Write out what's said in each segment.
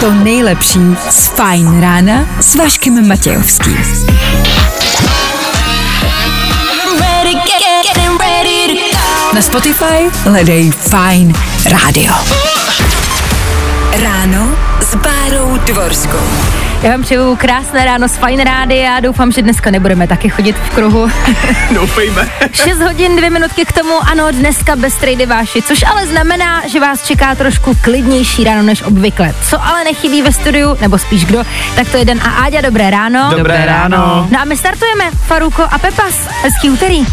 to nejlepší z Fajn rána s Vaškem Matějovským. Na Spotify hledej Fajn rádio. Ráno s Bárou Dvorskou. Já vám přeju krásné ráno z Fine Rády a doufám, že dneska nebudeme taky chodit v kruhu. Doufejme. 6 hodin, 2 minutky k tomu, ano, dneska bez trady váši, což ale znamená, že vás čeká trošku klidnější ráno než obvykle. Co ale nechybí ve studiu, nebo spíš kdo, tak to je Den a Áďa, dobré ráno. Dobré ráno. No a my startujeme, Faruko a Pepas, hezký úterý.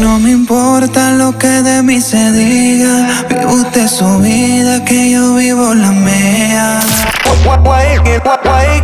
No me importa lo que de mí se diga. Vive usted su vida, que yo vivo la mía.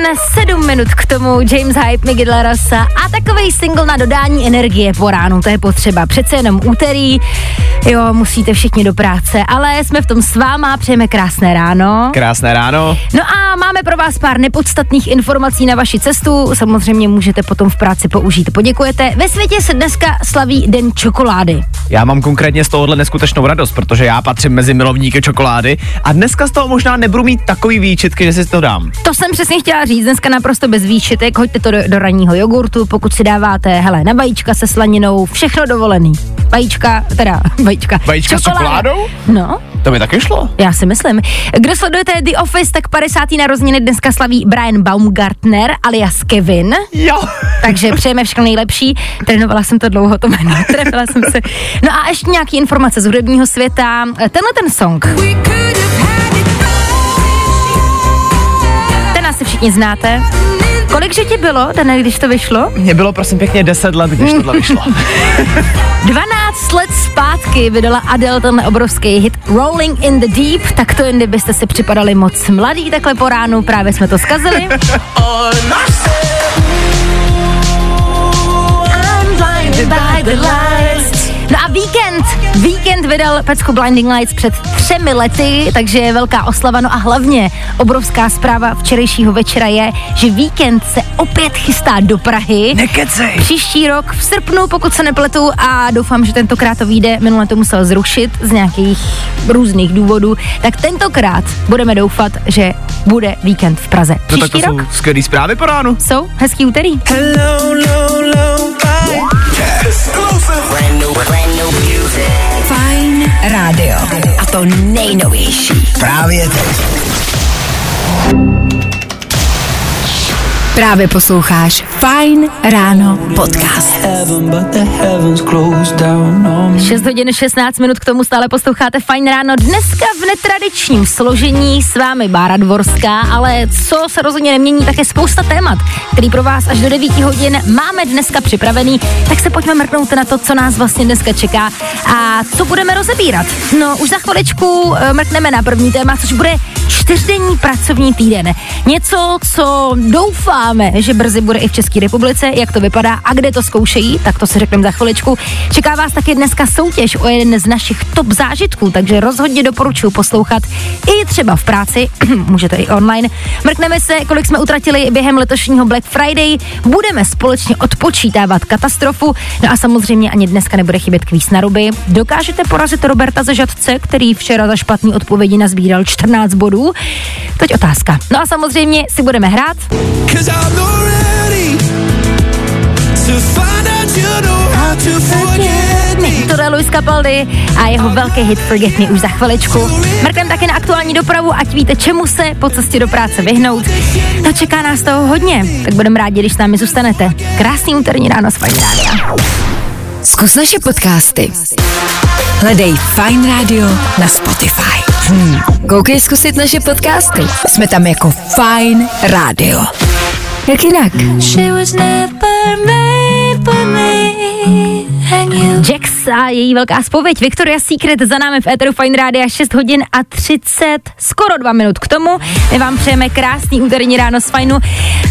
6 hodin, 7 minut k tomu James Hype, Miguel Larasa a takový single na dodání energie po ránu, to je potřeba. Přece jenom úterý, jo, musíte všichni do práce, ale jsme v tom s váma, přejeme krásné ráno. Krásné ráno. No a máme pro vás pár nepodstatných informací na vaši cestu. Samozřejmě můžete potom v práci použít. Poděkujete. Ve světě se dneska slaví Den čokolády. Já mám konkrétně z tohohle neskutečnou radost, protože já patřím mezi milovníky čokolády a dneska z toho možná nebudu mít takový výčitky, že si to dám. To jsem přesně chtěla říct, dneska naprosto bez výšitek, hoďte to do, do ranního jogurtu, pokud si dáváte, hele, na vajíčka se slaninou, všechno dovolený. Vajíčka, teda vajíčka. Vajíčka s Čokoláda. čokoládou? No, To by taky šlo. já si myslím. Kdo sledujete The Office, tak 50. narozeniny dneska slaví Brian Baumgartner alias Kevin. Jo. Takže přejeme všechno nejlepší. Trénovala jsem to dlouho, to jméno. Trefila jsem se. No a ještě nějaký informace z hudebního světa. Tenhle ten song. Ten asi všichni znáte. Kolik že ti bylo, Dane, když to vyšlo? Mně bylo prosím pěkně 10 let, když tohle vyšlo. 12 let zpátky vydala Adele ten obrovský hit Rolling in the Deep, tak to jen kdybyste si připadali moc mladý takhle po ránu, právě jsme to zkazili. By the lights. No a Weekend, Weekend vydal pecku Blinding Lights před třemi lety, takže je velká oslava. No a hlavně obrovská zpráva včerejšího večera je, že Weekend se opět chystá do Prahy. Nekecej. Příští rok v srpnu, pokud se nepletu, a doufám, že tentokrát to vyjde. Minule to musel zrušit z nějakých různých důvodů. Tak tentokrát budeme doufat, že bude víkend v Praze. No tak Příští to rok jsou skvělý zprávy po ránu. jsou hezký úterý. Hello, low, low, bye. Fajn rádio. A to nejnovější. Právě teď. Právě posloucháš Fajn ráno podcast. Heaven, but the heavens closed down on me. 6 hodin 16 minut k tomu stále posloucháte Fajn ráno. Dneska v netradičním složení s vámi Bára Dvorská, ale co se rozhodně nemění, tak je spousta témat, který pro vás až do 9 hodin máme dneska připravený. Tak se pojďme mrknout na to, co nás vlastně dneska čeká a co budeme rozebírat. No, už za chviličku eh, mrkneme na první téma, což bude čtyřdenní pracovní týden. Něco, co doufáme, že brzy bude i v České republice, jak to vypadá a kde to zkoušejí, tak to si řekneme za chviličku. Čeká vás taky dneska soutěž o jeden z našich top zážitků, takže rozhodně doporučuji poslouchat i třeba v práci, můžete i online. Mrkneme se, kolik jsme utratili během letošního Black Friday, budeme společně odpočítávat katastrofu, no a samozřejmě ani dneska nebude chybět kvíz na ruby. Dokážete porazit Roberta ze Žadce, který včera za špatný odpovědi nazbíral 14 bodů? Teď otázka. No a samozřejmě si budeme hrát. Cause I'm not ready to find out you know how to forget me. To je Luis Capaldi a jeho velký hit Forget Me už za chviličku. Mrknem taky na aktuální dopravu, ať víte, čemu se po cestě do práce vyhnout. No čeká nás toho hodně, tak budeme rádi, když s námi zůstanete. Krásný úterní ráno s Fajn. Zkus naše podcasty. Hledej Fine Radio na Spotify. Hmm. Koukej zkusit naše podcasty. Jsme tam jako Fine Radio. Jak jinak? She was never made for me. you. Jax a její velká spověď. Victoria's Secret za námi v Eteru Fine Radio 6 hodin a 30, skoro 2 minut k tomu. My vám přejeme krásný úterní ráno z Fajnu.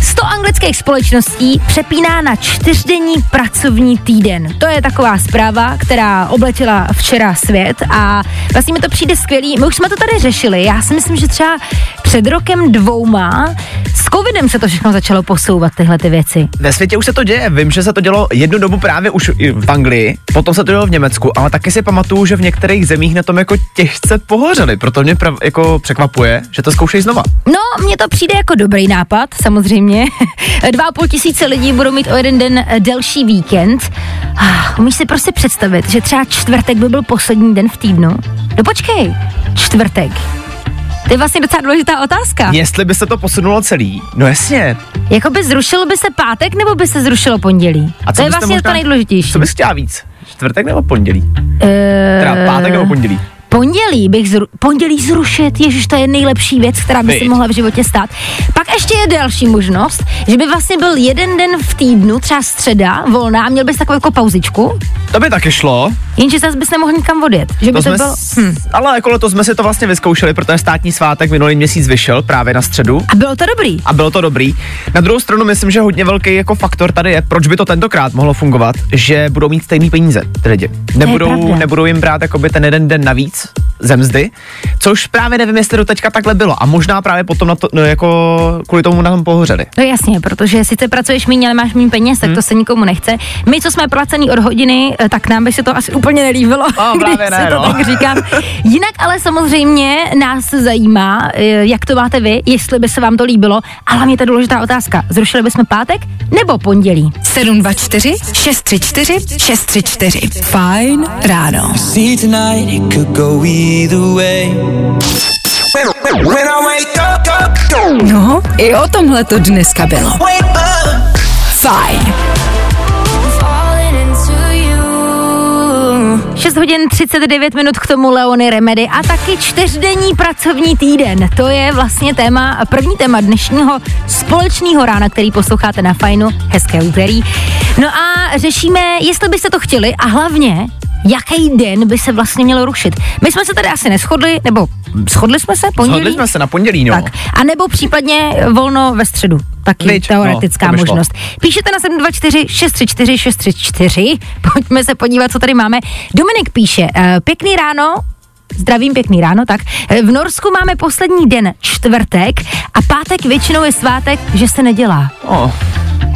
100 anglických společností přepíná na čtyřdenní pracovní týden. To je taková zpráva, která obletěla včera svět a vlastně mi to přijde skvělý. My už jsme to tady řešili. Já si myslím, že třeba před rokem dvouma s covidem se to všechno začalo posouvat, tyhle ty věci. Ve světě už se to děje. Vím, že se to dělo jednu dobu právě už v Anglii, potom se to dělo v Německu, ale taky si pamatuju, že v některých zemích na tom jako těžce pohořeli. Proto mě prav, jako překvapuje, že to zkoušejí znova. No, mně to přijde jako dobrý nápad, samozřejmě. Dva a půl tisíce lidí budou mít o jeden den delší víkend. Umíš si prostě představit, že třeba čtvrtek by byl poslední den v týdnu? No počkej, čtvrtek. To je vlastně docela důležitá otázka. Jestli by se to posunulo celý, no jasně. Jakoby zrušilo by se pátek, nebo by se zrušilo pondělí? A co to je vlastně možná- to nejdůležitější. Co bys chtěla víc? Čtvrtek nebo pondělí? Eh, Teda pátek nebo pondělí? Pondělí bych zru- pondělí zrušit, ježiš, to je nejlepší věc, která by se mohla v životě stát. Pak ještě je další možnost, že by vlastně byl jeden den v týdnu, třeba středa, volná, a měl bys takovou jako pauzičku, To by taky šlo. Jenže zase bys nemohl nikam odjet. Že by to, jsme bylo... Hm. Ale jako letos jsme si to vlastně vyzkoušeli, protože státní svátek minulý měsíc vyšel právě na středu. A bylo to dobrý. A bylo to dobrý. Na druhou stranu myslím, že hodně velký jako faktor tady je, proč by to tentokrát mohlo fungovat, že budou mít stejný peníze ty lidi. Nebudou, nebudou jim brát jakoby ten jeden den navíc ze mzdy, což právě nevím, jestli do teďka takhle bylo. A možná právě potom na to, no, jako kvůli tomu na tom pohořeli. No jasně, protože sice pracuješ méně, ale máš méně peněz, tak to se nikomu nechce. My, co jsme placený od hodiny, eh, tak nám by se to asi úplně nelíbilo, A, když právě ne, se to no. tak říkám. Jinak ale samozřejmě nás zajímá, eh, jak to máte vy, jestli by se vám to líbilo. A hlavně ta důležitá otázka, zrušili bychom pátek nebo pondělí? 724 634 634. Fajn ráno. See tonight, it could go either way. No, i o tomhle to dneska bylo. Fajn. Falling into you. 6 hodin 39 minut k tomu Leony Remedy a taky čtyřdenní pracovní týden. To je vlastně téma, první téma dnešního společného rána, který posloucháte na Fajnu. Hezké úterý. No a řešíme, jestli byste to chtěli a hlavně, jaký den by se vlastně mělo rušit. My jsme se tady asi neschodli, nebo shodli jsme se pondělí? Shodli jsme se na pondělí, no. Tak. A nebo případně volno ve středu. Taky teoretická no, by šlo. možnost. Píšete na 724 634 634. Pojďme se podívat, co tady máme. Dominik píše, eh, pěkný ráno, Zdravím, pěkný ráno, tak. Eh, V Norsku máme poslední den čtvrtek a pátek většinou je svátek, že se nedělá. Oh,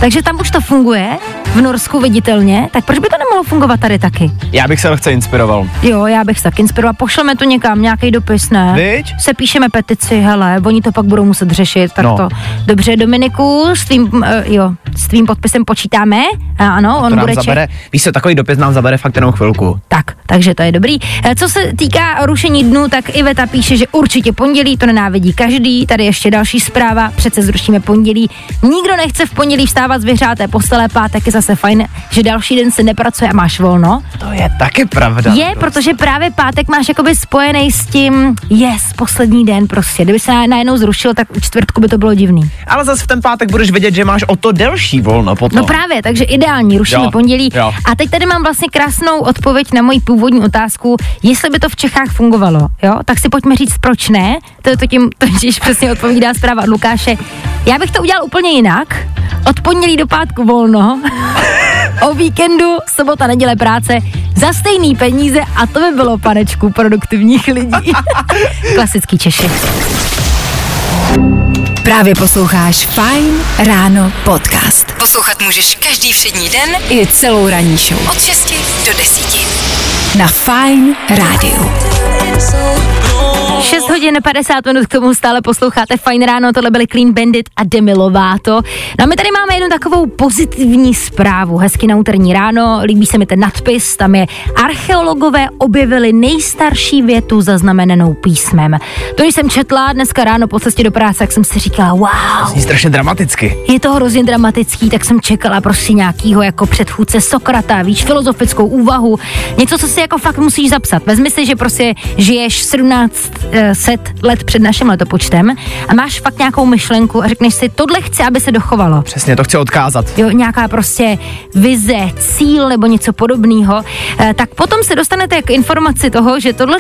Takže tam už to funguje, v Norsku viditelně, tak proč by to nemohlo fungovat tady taky? já bych se lehce inspiroval. Jo, já bych se tak inspirovala. Pošleme to někam, nějaký dopis, ne? Viď? Se píšeme petici, hele, oni to pak budou muset řešit, tak No. to. Dobře, Dominiku, s tvým, uh, jo, s tvým podpisem počítáme, a ano, on To nám bude zabere, víš se, takový dopis nám zabere fakt jenom chvilku. Tak, takže to je dobrý. Eh, Co se týká rušení dnů, tak Iveta píše, že určitě pondělí, to nenávidí každý. Tady ještě další zpráva, přece zrušíme pondělí. Nikdo nechce v pondělí vstávat z vyhřáté postele, pátek je zase fajn, že další den se nepracuje a máš volno. To je taky pravda. Je, protože právě pátek máš jakoby spojený s tím, yes, poslední den prostě. Kdyby se na- najednou zrušil, tak u čtvrtku by to bylo divný. Ale zase v ten pátek budeš vědět, že máš o to delší volno potom. No právě, takže ideální, rušíme pondělí. jo. A teď tady mám vlastně krásnou odpověď na moji původní otázku, jestli by to v Čechách fungovalo, jo? Tak si pojďme říct, proč ne. To je to tím, totiž přesně odpovídá zpráva od Lukáše. Já bych to udělal úplně jinak. Od pondělí do pátku volno. o víkendu, sobota, neděle práce za stejný peníze a to by bylo panečku produktivních lidí. Klasický Češi. Právě posloucháš Fajn ráno podcast. Poslouchat můžeš každý všední den i celou ranní show. Od 6 do 10. Na Fajn rádiu. 6 hodin 50 minut k tomu stále posloucháte Fajn ráno, tohle byly Clean Bandit a Demi Lovato. No a my tady máme jednu takovou pozitivní zprávu, hezky na úterní ráno, líbí se mi ten nadpis, tam je archeologové objevili nejstarší větu zaznamenanou písmem. To, když jsem četla dneska ráno po cestě do práce, tak jsem si říkala, wow, Zní strašně dramaticky. je to hrozně dramatický, tak jsem čekala prostě nějakýho jako předchůdce Sokrata, víš, filozofickou úvahu, něco, co si jako fakt musíš zapsat. Vezmi si, že prostě žiješ 17 eh, set let před naším letopočtem a máš fakt nějakou myšlenku a řekneš si, tohle chci, aby se dochovalo. Přesně, to chci odkázat. Jo, nějaká prostě vize, cíl nebo něco podobného, eh, tak potom se dostanete k informaci toho, že tohle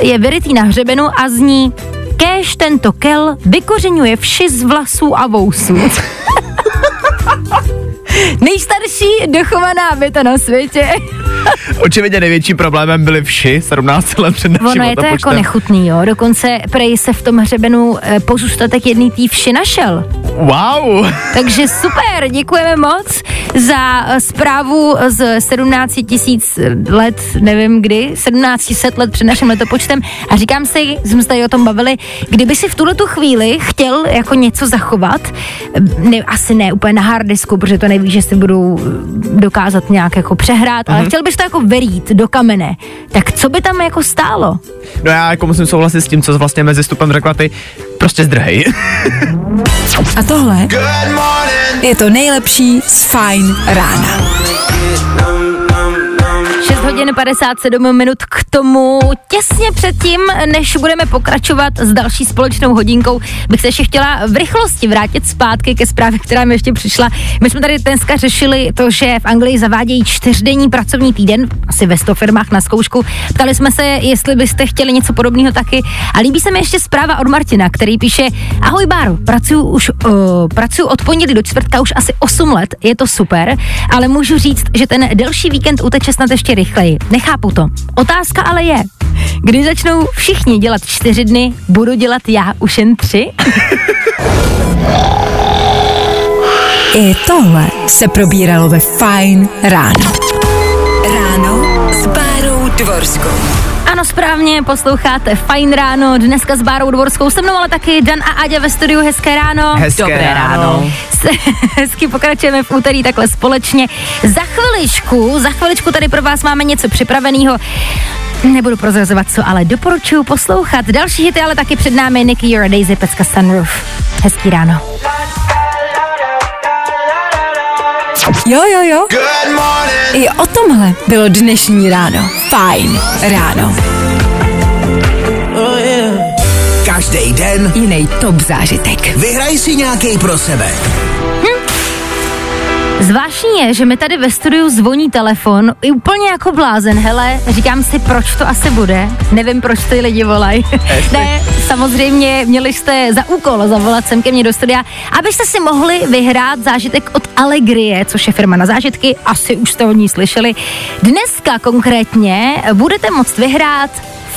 je vyrytý na hřebenu a zní Kéž tento kel vykořenuje vši z vlasů a vousů. Nejstarší dochovaná věta na světě. Očividně největším problémem byly vši 17 let před naším Ono je to jako nechutný, jo. Dokonce prej se v tom hřebenu eh, pozůstatek jedný tý vši našel. Wow! Takže super, děkujeme moc za eh, zprávu z 17 tisíc let, nevím kdy, 1700 let před naším letopočtem a říkám si, jsme se tady o tom bavili, kdyby si v tuhle tu chvíli chtěl jako něco zachovat, eh, ne, asi ne úplně na harddisku, protože to neví, že si budou eh, dokázat nějak jako přehrát, ale chtěl bys to jako verít do kamene, tak co by tam jako stálo? No já jako musím souhlasit s tím, co vlastně mezi stupem řekla ty, prostě zdrhej. A tohle je to nejlepší z Fine rána. 6 hodin 57 minut k tomu. Těsně předtím, než budeme pokračovat s další společnou hodinkou, bych se ještě chtěla v rychlosti vrátit zpátky ke zprávě, která mi ještě přišla. My jsme tady dneska řešili to, že v Anglii zavádějí čtyřdenní pracovní týden, asi ve 100 firmách na zkoušku. Ptali jsme se, jestli byste chtěli něco podobného taky. A líbí se mi ještě zpráva od Martina, který píše: Ahoj Báro, pracuji už uh, pracuji od pondělí do čtvrtka už asi 8 let, je to super, ale můžu říct, že ten delší víkend uteče snad ještě rychleji. Nechápu to. Otázka ale je, kdy začnou všichni dělat čtyři dny, budu dělat já už jen tři? I tohle se probíralo ve Fine ráno. Ráno s Bárou Dvorskou. Ano, správně, posloucháte Fajn ráno, dneska s Bárou Dvorskou, se mnou ale taky Dan a Aďa ve studiu, hezké ráno. Hezké Dobré ráno. Se- Hezky pokračujeme v úterý takhle společně. Za chviličku, za chviličku tady pro vás máme něco připraveného. Nebudu prozrazovat co, ale doporučuji poslouchat. Další hity ale taky před námi Nicky Your Daisy, Pecka Sunroof. Hezký ráno. Jo, jo, jo. I o tomhle bylo dnešní ráno. Fajn ráno. Každý den Jiný top zážitek. vyhraj si nějaký pro sebe. Zvláštní je, že mi tady ve studiu zvoní telefon, i úplně jako blázen, hele, říkám si, proč to asi bude, nevím, proč ty lidi volají. ne, samozřejmě měli jste za úkol zavolat sem ke mně do studia, abyste si mohli vyhrát zážitek od Allegrie, což je firma na zážitky, asi už jste o ní slyšeli. Dneska konkrétně budete moct vyhrát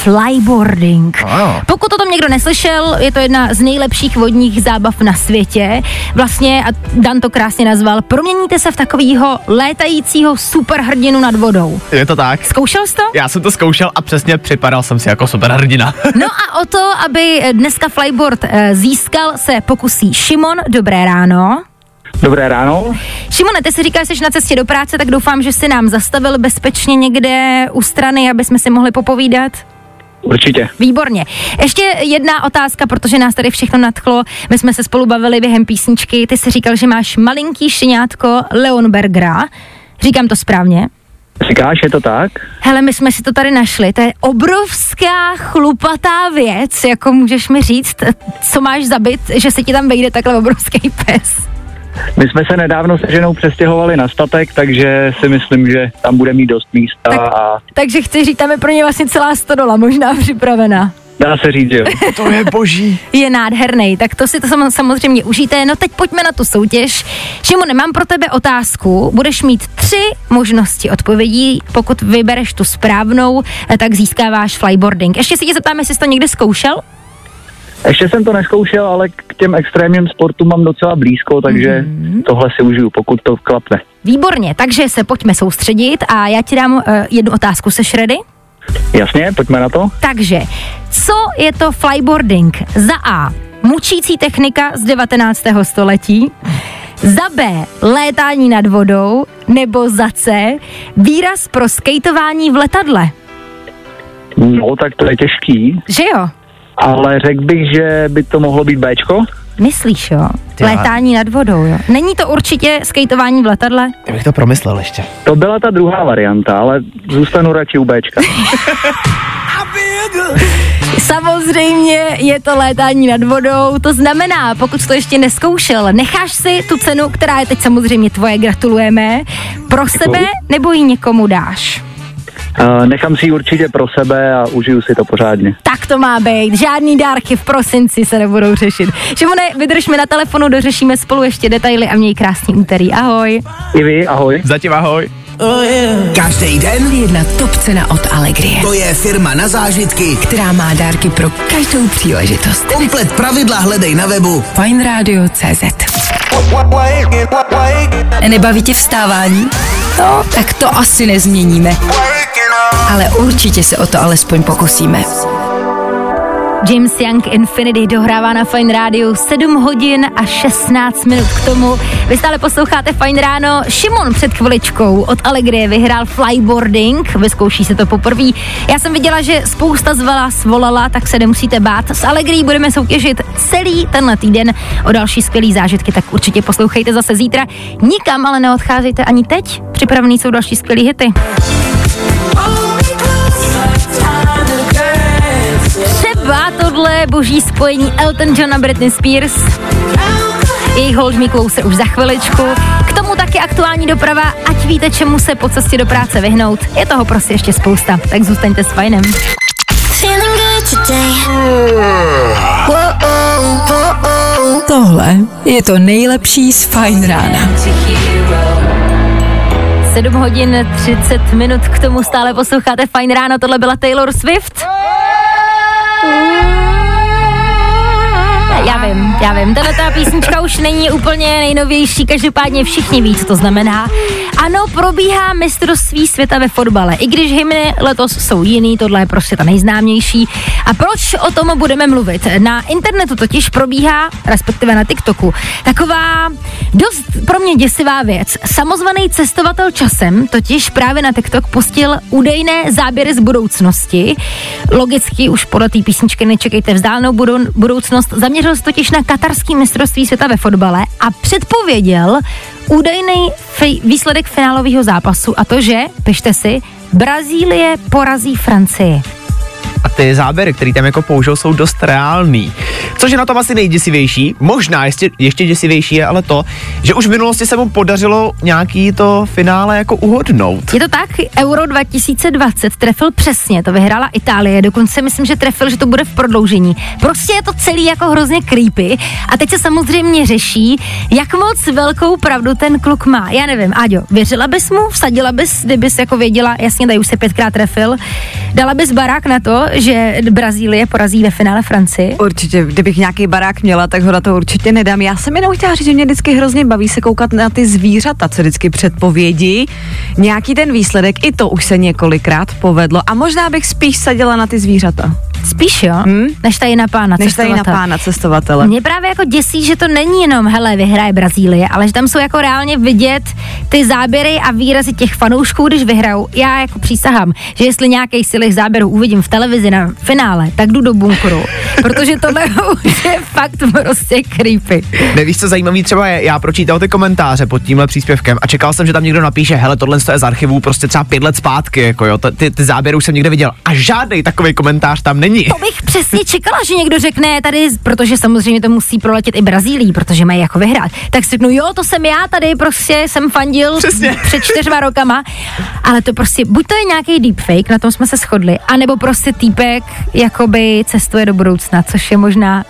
flyboarding. Ano. Pokud o tom někdo neslyšel, je to jedna z nejlepších vodních zábav na světě. Vlastně, a Dan to krásně nazval, proměníte se v takovýho létajícího superhrdinu nad vodou. Je to tak? Zkoušel jsi to? Já jsem to zkoušel a přesně připadal jsem si jako superhrdina. No a o to, aby dneska flyboard eh, získal, se pokusí Šimon. Dobré ráno. Dobré ráno. Šimone, ty si říkáš, že jsi na cestě do práce, tak doufám, že jsi nám zastavil bezpečně někde u strany, aby jsme si mohli popovídat. Určitě. Výborně. Ještě jedna otázka, protože nás tady všechno nadchlo. My jsme se spolu bavili během písničky. Ty jsi říkal, že máš malinký štěňátko Leonbergera. Říkám to správně? Říkáš, je to tak? Hele, my jsme si to tady našli. To je obrovská chlupatá věc, jako můžeš mi říct, co máš zabit, že se ti tam vejde takhle obrovský pes. My jsme se nedávno se ženou přestěhovali na statek, takže si myslím, že tam bude mít dost místa Tak- a Takže chci říct, tam je pro ně vlastně celá stodola možná připravená. dá se říct, že jo. To je boží. je nádherný, tak to si to sam- samozřejmě užijte. No teď pojďme na tu soutěž. Šimone, mám pro tebe otázku. Budeš mít tři možnosti odpovědí. Pokud vybereš tu správnou, eh, tak získáváš flyboarding. Ještě si tě zeptám, jestli jsi to někdy zkoušel? Ještě jsem to neskoušel, ale k těm extrémním sportům mám docela blízko, takže Mhm. tohle si užiju, pokud to klapne. Výborně, takže se pojďme soustředit a já ti dám uh, jednu otázku. Seš ready? Jasně, pojďme na to. Takže, co je to flyboarding? Za A. Mučící technika z 19. století. Za B. Létání nad vodou. Nebo za C. Výraz pro skejtování v letadle. No, tak to je těžký, Že jo? Ale řekl bych, že by to mohlo být Bčko. Myslíš jo? Ty jo. Létání nad vodou, jo? Není to určitě skejtování v letadle? Já bych to promyslel ještě. To byla ta druhá varianta, ale zůstanu radši u Bčka. Samozřejmě je to létání nad vodou, to znamená, pokud to ještě neskoušel, necháš si tu cenu, která je teď samozřejmě tvoje, gratulujeme, pro sebe nebo ji někomu dáš? Uh, nechám si ji určitě pro sebe a užiju si to pořádně. Tak to má být. Žádný dárky v prosinci se nebudou řešit. Šimone, vydržme na telefonu, dořešíme spolu ještě detaily a měj krásný úterý. Ahoj. I vy, ahoj. Zatím ahoj. Každý den Jedna top cena od Allegrie, to je firma na zážitky. která má dárky pro každou příležitost. Komplet pravidla hledej na webu Fineradio.cz Nebaví tě vstávání? No, tak to asi nezměníme. Ale určitě se o to alespoň pokusíme. James Young Infinity dohrává na Fine Radio 7 hodin a 16 minut k tomu. Vy stále posloucháte Fine Ráno. Šimon před chviličkou od Allegrie vyhrál flyboarding, vyzkouší se to poprvé. Já jsem viděla, že spousta z vás volala, tak se nemusíte bát. S Allegrií budeme soutěžit celý tenhle týden o další skvělý zážitky, tak určitě poslouchejte zase zítra. Nikam ale neodcházejte ani teď. Připravený jsou další skvělý hity. Tohle boží spojení Elton John a Britney Spears. Jejich Hold Me Closer už za chviličku. K tomu taky aktuální doprava, ať víte, čemu se po cestě do práce vyhnout. Je toho prostě ještě spousta, tak zůstaňte s fajnem. Tohle je to nejlepší z Fine rána. 7 hodin 30 minut, k tomu stále posloucháte Fajn ráno, tohle byla Taylor Swift. Ooh. Já vím, já vím, tahle ta písnička už není úplně nejnovější, každopádně všichni ví, co to znamená. Ano, probíhá mistrovství světa ve fotbale, i když hymny letos jsou jiný, tohle je prostě ta nejznámější. A proč o tom budeme mluvit? Na internetu totiž probíhá, respektive na TikToku, taková dost pro mě děsivá věc. Samozvaný cestovatel časem totiž právě na TikTok pustil údajné záběry z budoucnosti. Logicky už podle té písničky nečekejte vzdálenou budou, budoucnost. Zaměřil se totiž na katarský mistrovství světa ve fotbale a předpověděl údajný fej, výsledek finálového zápasu a to, že, pište si, Brazílie porazí Francii. A ty záběry, které tam jako použil, jsou dost reální. Což je na tom asi nejděsivější, možná ještě, ještě děsivější je ale to, že už v minulosti se mu podařilo nějaký to finále jako uhodnout. Je to tak, Euro 2020 trefil přesně, to vyhrála Itálie, dokonce myslím, že trefil, že to bude v prodloužení. Prostě je to celý jako hrozně creepy a teď se samozřejmě řeší, jak moc velkou pravdu ten kluk má. Já nevím, Áďo, věřila bys mu, vsadila bys, kdybys jako věděla, jasně, tady už se pětkrát trefil, dala bys barák na to, že Brazílie porazí ve finále Francii? Určitě, kdybych nějaký barák měla, tak ho na to určitě nedám. Já jsem jenom chtěla říct, že mě vždycky hrozně baví se koukat na ty zvířata, co vždycky předpovědí. Nějaký ten výsledek, i to už se několikrát povedlo. A možná bych spíš sadila na ty zvířata, Spíš jo, hmm? než tady na pána než tady na cestovatele. pána cestovatele. Mě právě jako děsí, že to není jenom, hele, vyhraje Brazílie, ale že tam jsou jako reálně vidět ty záběry a výrazy těch fanoušků, když vyhrajou. Já jako přísahám, že jestli nějaký z těch záběrů uvidím v televizi na finále, tak jdu do bunkru, protože tohle už je fakt prostě creepy. Nevíš, co zajímavý třeba je, já pročítal ty komentáře pod tímhle příspěvkem a čekal jsem, že tam někdo napíše, hele, tohle je z archivů prostě třeba pět let zpátky, jako jo, ty, ty záběry už jsem někde viděl a žádný takový komentář tam není. To bych přesně čekala, že někdo řekne tady, protože samozřejmě to musí proletět i Brazílii, protože mají jako vyhrát. Tak si řeknu, jo, to jsem já tady, prostě jsem fandil Přesně. před čtyřma rokama, ale to prostě, buď to je nějaký deepfake, na tom jsme se shodli, anebo prostě týpek jakoby cestuje do budoucna, což je možná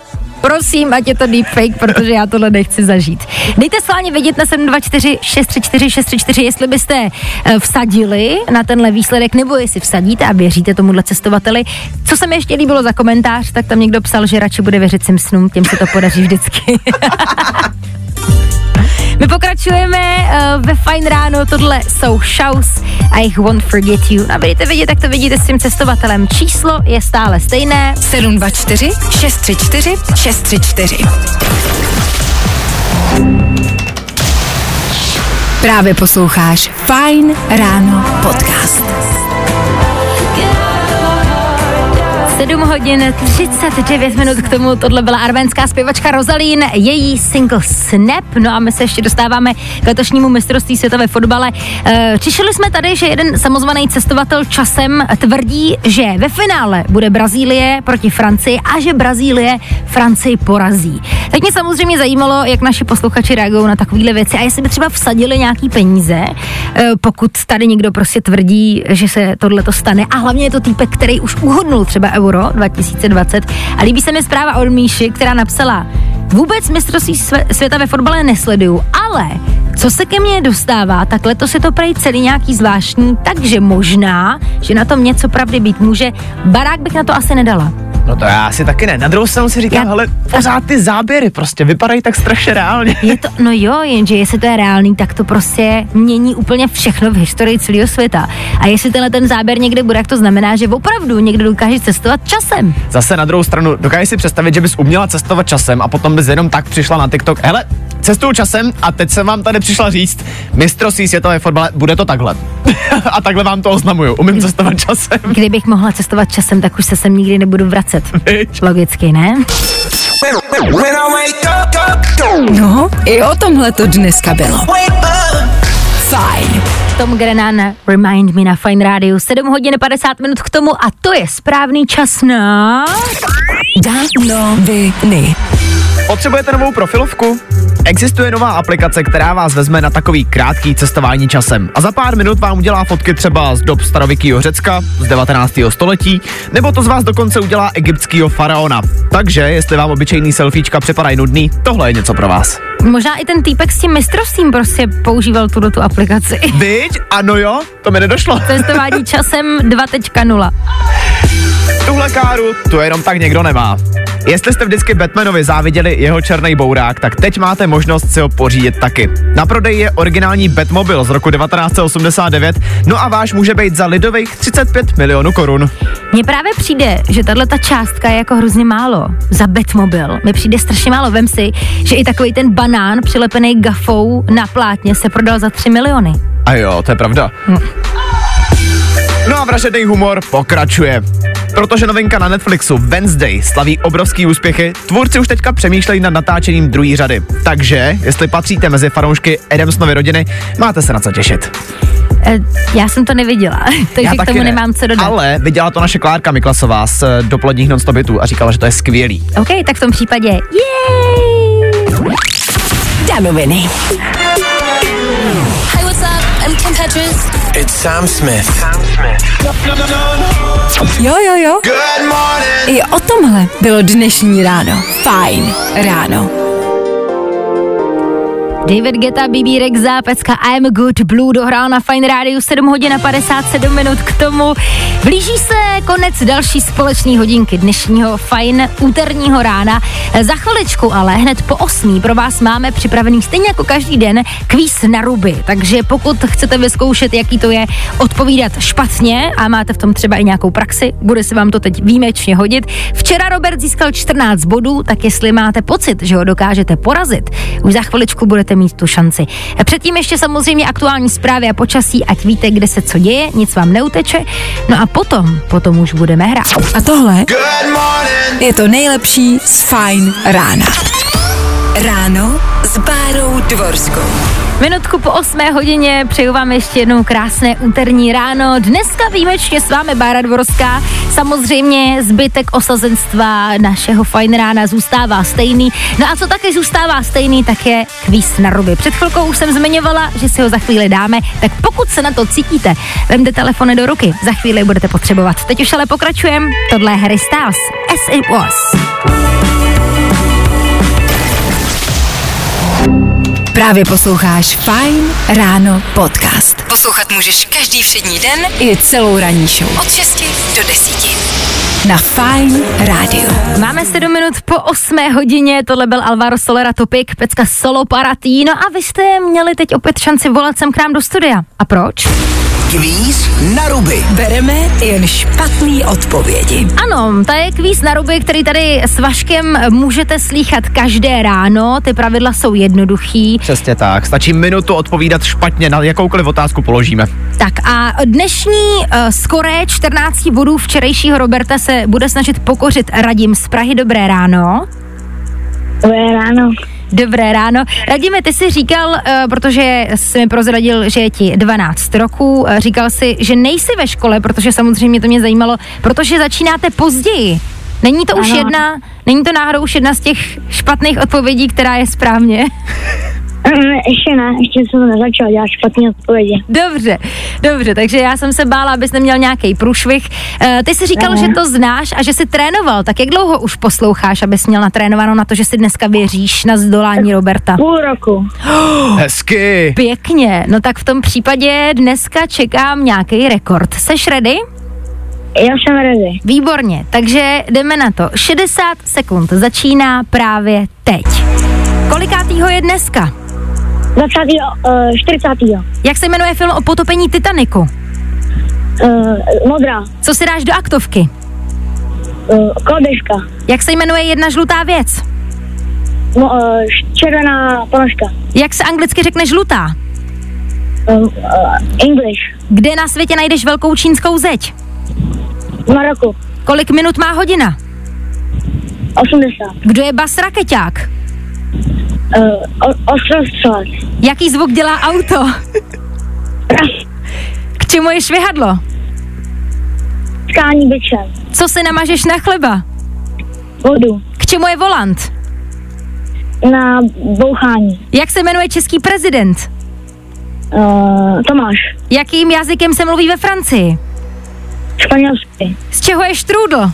Prosím, ať je to deepfake, protože já tohle nechci zažít. Dejte schválně vědět na 724 634 634, jestli byste eh, vsadili na tenhle výsledek, nebo jestli vsadíte a věříte tomuhle cestovateli. Co se mi ještě líbilo za komentář, tak tam někdo psal, že radši bude věřit Simpsonům, těm se to podaří vždycky. My pokračujeme uh, ve Fine ráno, tohle jsou Shows a jich Won't Forget You. A budete vidět, jak to vidíte s tím cestovatelem. Číslo je stále stejné. 724 634 634 Právě posloucháš Fine Ráno podcast. 7 hodin 39 minut k tomu, tohle byla arménská zpěvačka Rosalín, její single Snap, no a my se ještě dostáváme k letošnímu mistrovství světa ve fotbale. E, Přišli jsme tady, že jeden samozvaný cestovatel časem tvrdí, že ve finále bude Brazílie proti Francii a že Brazílie Francii porazí. Tak mě samozřejmě zajímalo, jak naši posluchači reagují na takovéhle věci a jestli by třeba vsadili nějaký peníze, e, pokud tady někdo prostě tvrdí, že se tohle to stane. A hlavně je to týpek, který už uhodnul třeba Euro 2020. A líbí se mi zpráva od Míši, která napsala, vůbec mistrovství světa ve fotbale nesleduju, ale co se ke mně dostává, tak letos je to prej celý nějaký zvláštní, takže možná, že na tom něco pravdy být může. Barák bych na to asi nedala. No to já si taky ne. Na druhou stranu si říkám, Já- ale pořád ty záběry prostě vypadají tak strašně reálně. Je to, no jo, jenže jestli to je reálný, tak to prostě mění úplně všechno v historii celého světa. A jestli tenhle ten záběr někde bude, tak to znamená, že opravdu někdo dokáže cestovat časem. Zase na druhou stranu, dokážeš si představit, že bys uměla cestovat časem a potom bys jenom tak přišla na TikTok. Hele, cestuju časem a teď jsem vám tady přišla říct, mistrovství světové fotbale, bude to takhle. a takhle vám to oznamuju. Umím cestovat časem. Kdybych mohla cestovat časem, tak už se sem nikdy nebudu vracet. Viď? Logicky, ne? No, i o tomhle to dneska bylo. Fajn. Tom Grennan, Remind Me na Fine Radio, 7 hodin 50 minut k tomu a to je správný čas na... Danoviny. Potřebujete novou profilovku? Existuje nová aplikace, která vás vezme na takový krátký cestování časem a za pár minut vám udělá fotky třeba z dob starověkého Řecka, z 19. století, nebo to z vás dokonce udělá egyptského faraona. Takže, jestli vám obyčejný selfiečka připadají nudný, tohle je něco pro vás. Možná i ten týpek s tím mistrovstvím prostě používal tuto tu aplikaci. Viď? Ano jo, to mi nedošlo. Cestování časem 2.0. Tuhle káru tu jenom tak někdo nemá. Jestli jste vždycky Batmanovi záviděli jeho černý bourák, tak teď máte možnost si ho pořídit taky. Na prodej je originální Batmobil z roku 1989, no a váš může být za lidových 35 milionů korun. Mně právě přijde, že tahle ta částka je jako hrozně málo za Batmobil. Mi přijde strašně málo. Vem si, že i takový ten banán přilepený gafou na plátně se prodal za 3 miliony. A jo, to je pravda. No a vražedný humor pokračuje. Protože novinka na Netflixu Wednesday slaví obrovský úspěchy, tvůrci už teďka přemýšlejí nad natáčením druhé řady. Takže, jestli patříte mezi fanoušky Adamsnovy rodiny, máte se na co těšit. E, já jsem to neviděla, takže k tomu ne. nemám co dodat. Ale viděla to naše Klárka Miklasová z eh, dopoledních non a říkala, že to je skvělý. OK, tak v tom případě, yay! Danoviny. Hi, what's up? I'm Kim Petras. It's Sam Smith. Jo, jo, jo. Good morning. I o tomhle bylo dnešní ráno. Fajn ráno. David Geta, BB Rexa, pecka I'm Good Blue dohrál na Fine Radio 7 hodin a 57 minut k tomu. Blíží se konec další společné hodinky dnešního Fine úterního rána. Za chviličku ale hned po 8 pro vás máme připravený stejně jako každý den kvíz na ruby. Takže pokud chcete vyzkoušet, jaký to je odpovídat špatně a máte v tom třeba i nějakou praxi, bude se vám to teď výjimečně hodit. Včera Robert získal 14 bodů, tak jestli máte pocit, že ho dokážete porazit, už za chviličku budete mít tu šanci. Předtím ještě samozřejmě aktuální zprávy a počasí, ať víte, kde se co děje, nic vám neuteče. No a potom, potom už budeme hrát. A tohle je to nejlepší z Fajn rána. Ráno s Bárou Dvorskou. Minutku po 8 hodině přeju vám ještě jednou krásné úterní ráno. Dneska výjimečně s vámi Bára Dvorská. Samozřejmě zbytek osazenstva našeho fajn rána zůstává stejný. No a co taky zůstává stejný, tak je kvíz na ruby. Před chvilkou už jsem zmiňovala, že si ho za chvíli dáme, tak pokud se na to cítíte, vemte telefony do ruky, za chvíli budete potřebovat. Teď už ale pokračujeme. Tohle je Harry Styles. As it was. Právě posloucháš Fajn ráno podcast. Poslouchat můžeš každý všední den i celou ranní show. Od 6 do 10. Na Fajn rádiu. Máme 7 minut po 8 hodině, tohle byl Alvaro Solera Topic, pecka Solo Paratino a vy jste měli teď opět šanci volat sem k nám do studia. A proč? Kvíz na ruby. Bereme jen špatný odpovědi. Ano, to je kvíz na ruby, který tady s Vaškem můžete slýchat každé ráno. Ty pravidla jsou jednoduchý. Přesně tak, stačí minutu odpovídat špatně na jakoukoliv otázku položíme. Tak a dnešní uh, skoré 14 bodů včerejšího Roberta se bude snažit pokořit Radim z Prahy. Dobré ráno. Dobré ráno. Dobré ráno. Radíme, ty jsi říkal, uh, protože jsi mi prozradil, že je ti 12 roků, uh, říkal si, že nejsi ve škole, protože samozřejmě to mě zajímalo, protože začínáte později. Není to už Ano. jedna, není to náhodou už jedna z těch špatných odpovědí, která je správně? Ještě ne, ještě jsem to nezačal dělat špatné odpovědi. Dobře, dobře, takže já jsem se bála, abys neměl nějaký průšvih. Uh, ty jsi říkal, Ne. že to znáš a že jsi trénoval, tak jak dlouho už posloucháš, abys měl natrénováno na to, že si dneska věříš na zdolání Roberta? Půl roku. Hezky. Pěkně, no tak v tom případě dneska čekám nějaký rekord. Seš ready? Já jsem ready. Výborně, takže jdeme na to. 60 sekund začíná právě teď. Kolikátýho je dneska? 20. Uh, 40. Jak se jmenuje film o potopení Titaniku? Uh, modrá. Co si dáš do aktovky? Uh, kolběžka. Jak se jmenuje jedna žlutá věc? No, uh, červená ponožka. Jak se anglicky řekne žlutá? Uh, uh, English. Kde na světě najdeš velkou čínskou zeď? V Maroku. Kolik minut má hodina? 80. Kdo je bas rakeťák? Uh. Jaký zvuk dělá auto? K čemu je švihadlo? Skání byčem. Co si namažeš na chleba? Vodu. K čemu je volant? Na bouchání. Jak se jmenuje český prezident? Uh, Tomáš. Jakým jazykem se mluví ve Francii? Španělsky. Z čeho je štrůdl?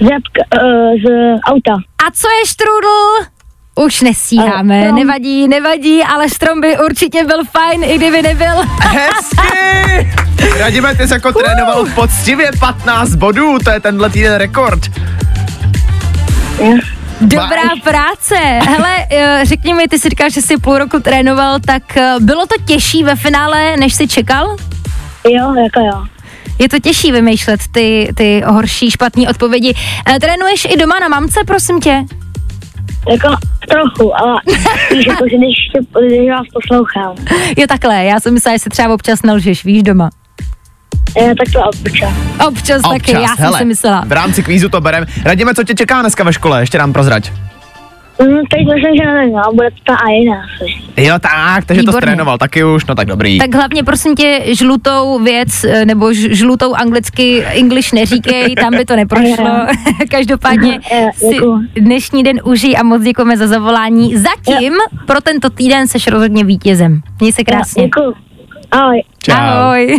Zepka, uh, z auta. A co je štrůdl? Už nestíháme, Eh, strom. nevadí, nevadí, ale strom by určitě byl fajn, i kdyby nebyl. Hezky! Radíme, ty jsi jako trénoval poctivě 15 bodů, to je tenhle týden rekord. Dobrá Máš? práce. Hele, eh, řekni mi, ty jsi říkal, že jsi půl roku trénoval, tak eh, bylo to těžší ve finále, než jsi čekal? Jo, jako jo. Je to těžší vymýšlet ty, ty horší, špatné odpovědi. Eh, Trénuješ i doma na mamce, prosím tě? Jako trochu, ale víš, jako, že když, když vás poslouchám. Jo takhle, já jsem myslela, že si třeba občas nelžeš, víš, doma. Je, tak to občas. Občas, taky, já jsem hele, si myslela. v rámci kvízu to berem. Radíme, co tě čeká dneska ve škole, ještě nám prozrať. Mm, teď myslím, že nevím, ale bude to ta A1 asi. Jo tak, takže to Výborně. trénoval taky už, no tak dobrý. Tak hlavně prosím tě žlutou věc, eh, nebo žlutou anglicky English neříkej, tam by to neprošlo. Každopádně Eh, si dnešní den užij a moc děkujeme za zavolání. Zatím pro tento týden seš rozhodně vítězem. Měj se krásně. Děkuju. Ahoj. Čau. Ahoj.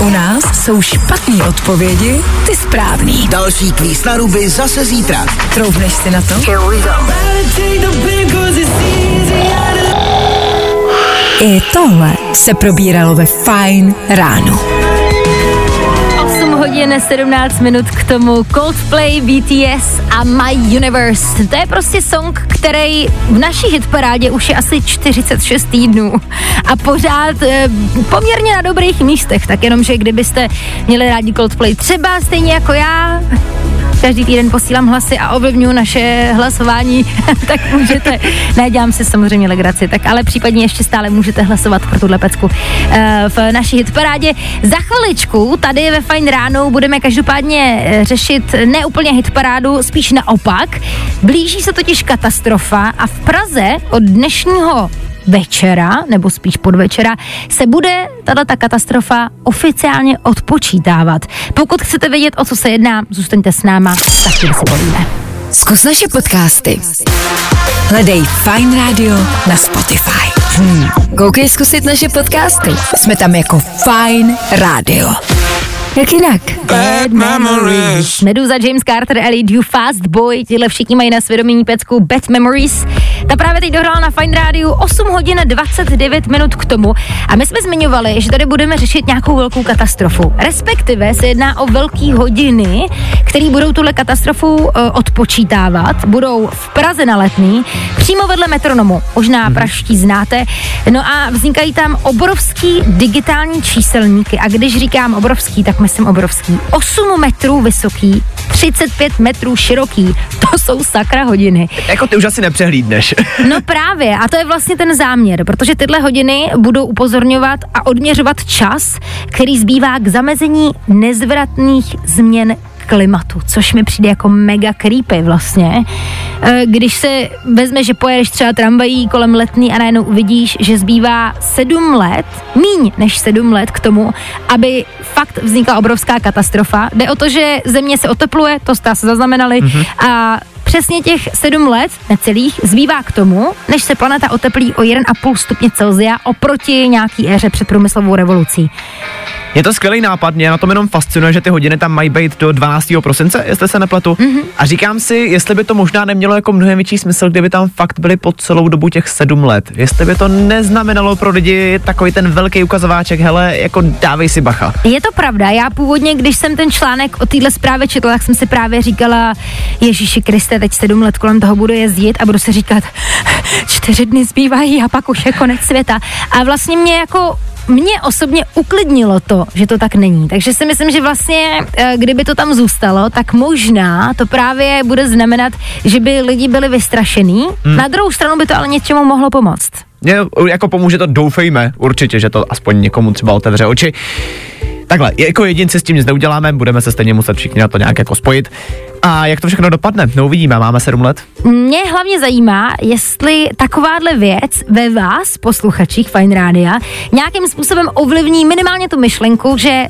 U nás jsou špatné odpovědi, ty správný. Další kvíz na ruby zase zítra. Troufneš si na to? I tohle se probíralo ve Fine ráno. 8 hodin 17 minut k tomu Coldplay, BTS a My Universe. To je prostě song, který v naší hitparádě už je asi 46 týdnů a pořád e, poměrně na dobrých místech, tak jenom, že kdybyste měli rádi Coldplay třeba stejně jako já, každý týden posílám hlasy a ovlivňuji naše hlasování, tak můžete, ne, dělám si samozřejmě legraci, tak ale případně ještě stále můžete hlasovat pro tuhle pecku eh, v naší hitparádě. Za chviličku tady ve Fajn ráno budeme každopádně eh, řešit ne úplně hitparádu, spíš naopak. Blíží se totiž katastrofa a v Praze od dnešního večera, nebo spíš podvečera, se bude tato katastrofa oficiálně odpočítávat. Pokud chcete vědět, o co se jedná, zůstaňte s náma, tak si povíme. Zkus naše podcasty. Hledej Fine Radio na Spotify. Hmm. Koukej zkusit naše podcasty. Jsme tam jako Fine Radio. Jak jinak? Bad memories. Meduza, James Carter, Ellie, You Fast Boy, tyhle všichni mají na svědomí pecku Bad Memories. Ta právě teď dohrála na Fine Radio 8 hodin 29 minut k tomu a my jsme zmiňovali, že tady budeme řešit nějakou velkou katastrofu. Respektive se jedná o velký hodiny, které budou tuhle katastrofu uh, odpočítávat. Budou v Praze na letný, přímo vedle metronomu. Možná praští znáte. No a vznikají tam obrovský digitální číselníky. A když říkám obrovský, tak myslím obrovský. 8 metrů vysoký, 35 metrů široký. To jsou sakra hodiny. Jako ty už asi nepřehlídneš. No právě, a to je vlastně ten záměr, protože tyhle hodiny budou upozorňovat a odměřovat čas, který zbývá k zamezení nezvratných změn klimatu, což mi přijde jako mega creepy vlastně. E, Když se vezme, že pojedeš třeba tramvají kolem letný a najednou uvidíš, že zbývá sedm let, míň než sedm let k tomu, aby fakt vznikla obrovská katastrofa. Jde o to, že země se otepluje, to jste asi zaznamenali, a Přesně těch sedm let, necelých, zbývá k tomu, než se planeta oteplí o 1,5 stupně Celsia oproti nějaký éře před průmyslovou revolucí. Je to skvělý nápad, mě na tom jenom fascinuje, že ty hodiny tam mají být do 12. prosince, jestli se nepletu. Mm-hmm. A říkám si, jestli by to možná nemělo jako mnohem větší smysl, kdyby tam fakt byli po celou dobu těch sedm let. Jestli by to neznamenalo pro lidi takový ten velký ukazováček, hele, jako dávej si bacha. Je to pravda, já původně, když jsem ten článek o téhle zprávě četla, tak jsem si právě říkala, Ježíši Kriste, teď sedm let kolem toho budu jezdit a budu si říkat, čtyři dny zbývají a pak už je konec světa. A vlastně mě jako mě osobně uklidnilo to, že to tak není. Takže si myslím, že vlastně, eh, kdyby to tam zůstalo, tak možná to právě bude znamenat, že by lidi byli vystrašení. Hmm. Na druhou stranu by to ale něčemu mohlo pomoct. Mě jako pomůže to, doufejme, určitě, že to aspoň někomu třeba otevře oči. Takhle, jako jedinci s tím nic neuděláme, budeme se stejně muset všichni na to nějak jako spojit. A jak to všechno dopadne? No uvidíme, máme sedm let. Mě hlavně zajímá, jestli takováhle věc ve vás, posluchačích Fine Rádia, nějakým způsobem ovlivní minimálně tu myšlenku, že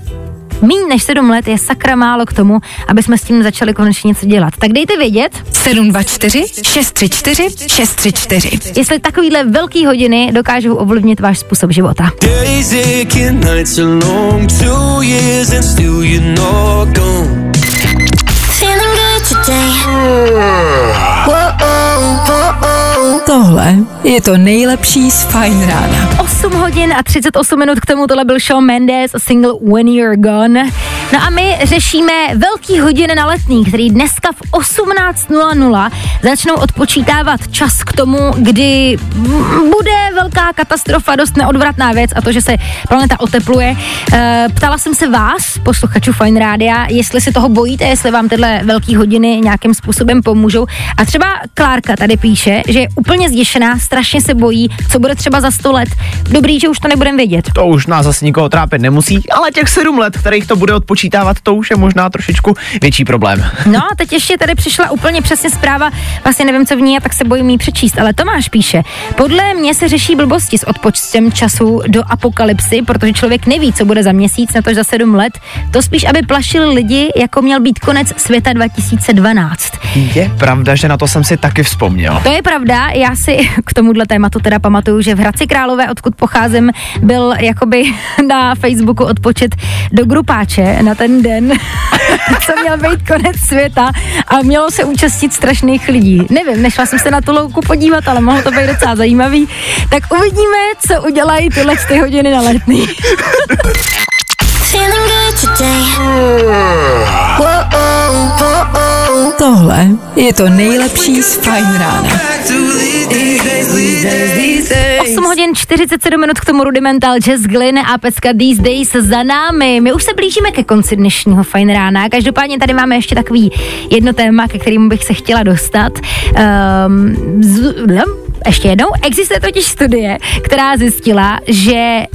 Míň než 7 let je sakra málo k tomu, aby jsme s tím začali konečně něco dělat. Tak dejte vědět, 724 634 634. jestli takovýhle velký hodiny dokážou ovlivnit váš způsob života. Days aching, nights Tohle je to nejlepší z Fine Rána. 8 hodin a 38 minut k tomu, tohle byl Shawn Mendes a single When You're Gone. No a my řešíme velký hodiny na letný, který dneska v 18.00 začnou odpočítávat čas k tomu, kdy bude velká katastrofa, dost neodvratná věc a to, že se planeta otepluje. E, ptala jsem se vás, posluchačů Fine Rádia, jestli si toho bojíte, jestli vám tyhle velké hodiny nějakým způsobem pomůžou. A třeba Klárka tady píše, že je úplně zděšená, strašně se bojí, co bude třeba za 100 let. Dobrý, že už to nebudeme vědět. To už nás zase nikoho trápit nemusí, ale těch sedm let, kterých to bude odpočítávat, to už je možná trošičku větší problém. No a teď ještě tady přišla úplně přesně zpráva, vlastně nevím, co v ní je, tak se bojím jí přečíst, ale Tomáš píše, podle mě se řeší blbosti s odpočtem času do apokalypsy, protože člověk neví, co bude za měsíc, na to za sedm let. To spíš, aby plašil lidi, jako měl být konec světa 2012. Je pravda, že na to jsem si taky vzpomněl. To je pravda, já si k tomuhle tématu teda pamatuju, že v Hradci Králové, odkud pocházím, byl jakoby na Facebooku odpočet do grupáče na ten den, co měl být konec světa a mělo se účastnit strašných lidí. Nevím, nešla jsem se na tu louku podívat, ale mohlo to být docela zajímavý. Tak uvidíme, co udělají tyhle ty hodiny na letný. Feeling good today. Tohle je to nejlepší z Fine Rána. 8 hodin 47 minut k tomu Rudimental Jazz Glyn a pecka These Days za námi. My už se blížíme ke konci dnešního Fine Rána. Každopádně tady máme ještě takový jedno téma, ke kterému bych se chtěla dostat. Um, z, no, ještě jednou. Existuje totiž studie, která zjistila, že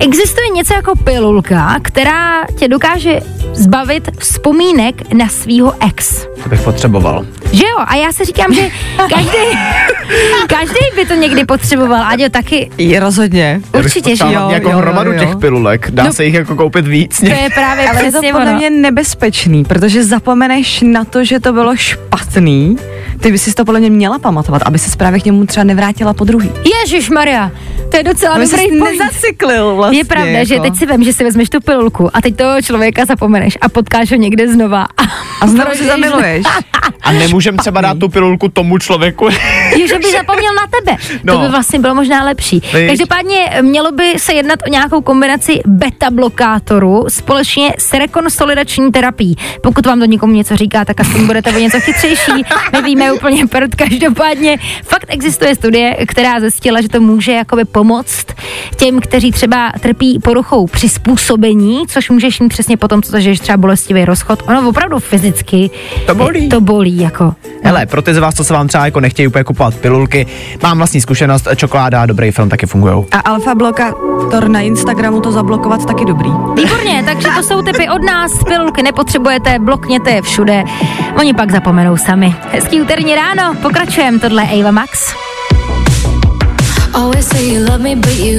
Existuje něco jako pilulka, která tě dokáže zbavit vzpomínek na svýho ex. To bych potřeboval. Že jo? A já si říkám, že každý, každý by to někdy potřeboval. Aďo, taky Je rozhodně. určitě, že jo? jako jo, hromadu jo, jo. těch pilulek. Dá No. se jich jako koupit víc. To je právě Ale je to podle ono. mě nebezpečný, protože zapomeneš na to, že to bylo špatný. Ty bys si to podle mě měla pamatovat, aby se právě k němu třeba nevrátila po druhý. Ježíš Maria, to je docela Aby dobrý point. nezacyklil vlastně. Je pravda, jako. že teď si vem, že si vezmeš tu pilulku a teď toho člověka zapomeneš a potkáš ho někde znova. A znovu projdeš- zamiluješ. A nemůžem třeba dát tu pilulku tomu člověku, Jo, že by zapomněl na tebe. No. To by vlastně bylo možná lepší. Víš. Každopádně mělo by se jednat o nějakou kombinaci beta blokátoru společně s rekonsolidační terapií. Pokud vám to někomu něco říká, tak aspoň budete o něco chytřejší. Nevíme úplně prd. Každopádně fakt existuje studie, která zjistila, že to může jakoby pomoct těm, kteří třeba trpí poruchou přizpůsobení, což můžeš mít přesně potom, co zažiješ třeba bolestivý rozchod. Ono opravdu fyzicky To bolí. To bolí jako. Hele, pro ty z vás, co se vám třeba jako nechtějí úplně kupovat pilulky, mám vlastní zkušenost, čokoláda a dobrý film taky fungují. A alfa blokátor na Instagramu to zablokovat taky dobrý. Výborně, takže to jsou typy od nás. Pilulky nepotřebujete, blokněte je všude. Oni pak zapomenou sami. Hezký úterní ráno, pokračujeme. Tohle je Ava Max. Always say you love me, but you.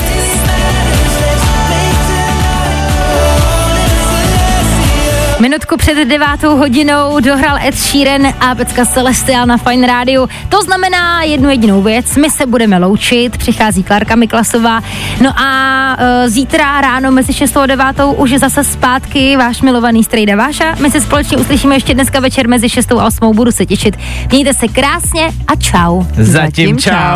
Minutku před devátou hodinou dohral Ed Sheeran a Pecka Celestial na Fine Radio. To znamená jednu jedinou věc, my se budeme loučit, přichází Klárka Miklasová. No a e, zítra ráno mezi 6 a 9 už je zase zpátky váš milovaný strejda Váša. My se společně uslyšíme ještě dneska večer mezi 6 a 8. Budu se těšit. Mějte se krásně a čau. Zatím čau.